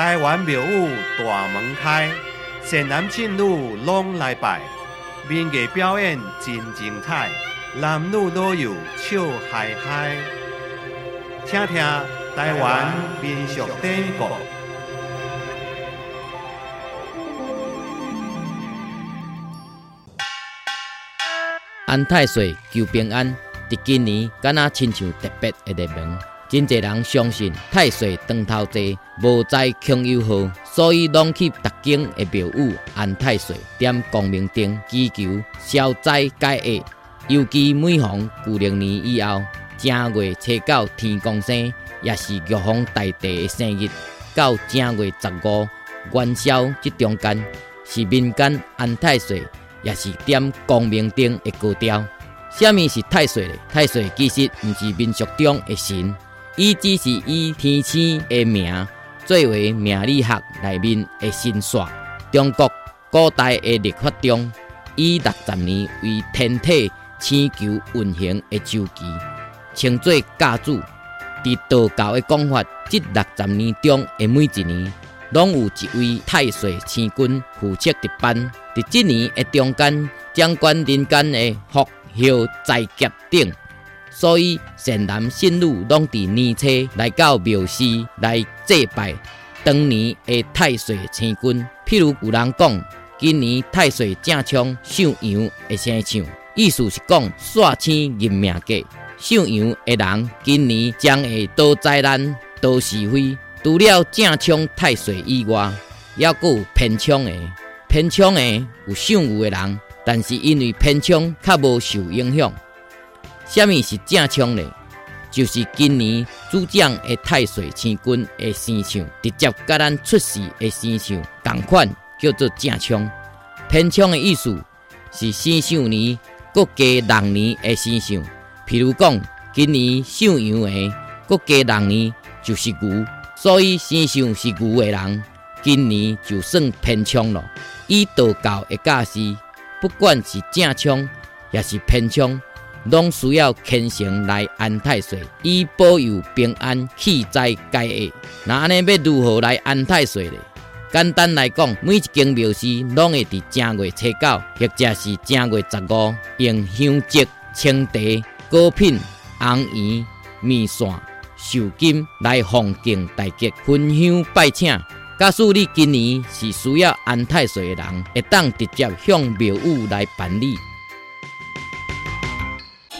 台湾庙宇大门开，善男信女拢来拜，民艺表演真精彩，男女老幼笑嗨嗨。听听台湾民俗典故。安太岁求平安，伫今年敢若亲像特别的热门，真侪人相信太岁当头坐，无在穷又好，所以拢去特景的庙宇安太岁点光明灯，祈求消灾解厄。尤其每逢旧历年以后，正月初九天公生，也是玉皇大帝的生日，到正月十五元宵这中间，是民间安太岁。也是点光明灯的高调。什么是太岁呢？太岁其实毋是民俗中的神，伊只是以天星的名作为命理学内面的神煞。中国古代的历法中，以六十年为天体星球运行的周期，称作甲子。伫道教的讲法，这六十年中的每一年，拢有一位太岁星君负责值班。伫即年的中间，掌管人间的福祸灾劫等，所以善男信女拢伫年初来到庙寺来祭拜当年的太岁星君。譬如有人讲，今年太岁正冲上阳会生像，意思是讲煞星任命格上阳的人，今年将会多灾难、多是非。除了正冲太岁以外，也有偏冲的。偏冲的有上有的人，但是因为偏冲较无受影响。什么是正冲呢？就是今年主将的太岁星君的生肖，直接甲咱出世的生肖同款，叫做正冲。偏冲的意思是生肖年国加人年的生肖。譬如讲，今年上阳的国加人年就是牛，所以生肖是牛的人，今年就算偏冲了。以道教的架势，不管是正冲也是偏冲，拢需要虔诚来安太岁，以保佑平安、气灾解厄。那安尼要如何来安太岁呢？简单来讲，每一间庙寺拢会伫正月初九，或者是正月十五，用香烛、青茶、果品、红圆、面线、寿金来奉敬大吉，焚香拜请。假使你今年是需要安太岁的人，会当直接向庙宇来办理。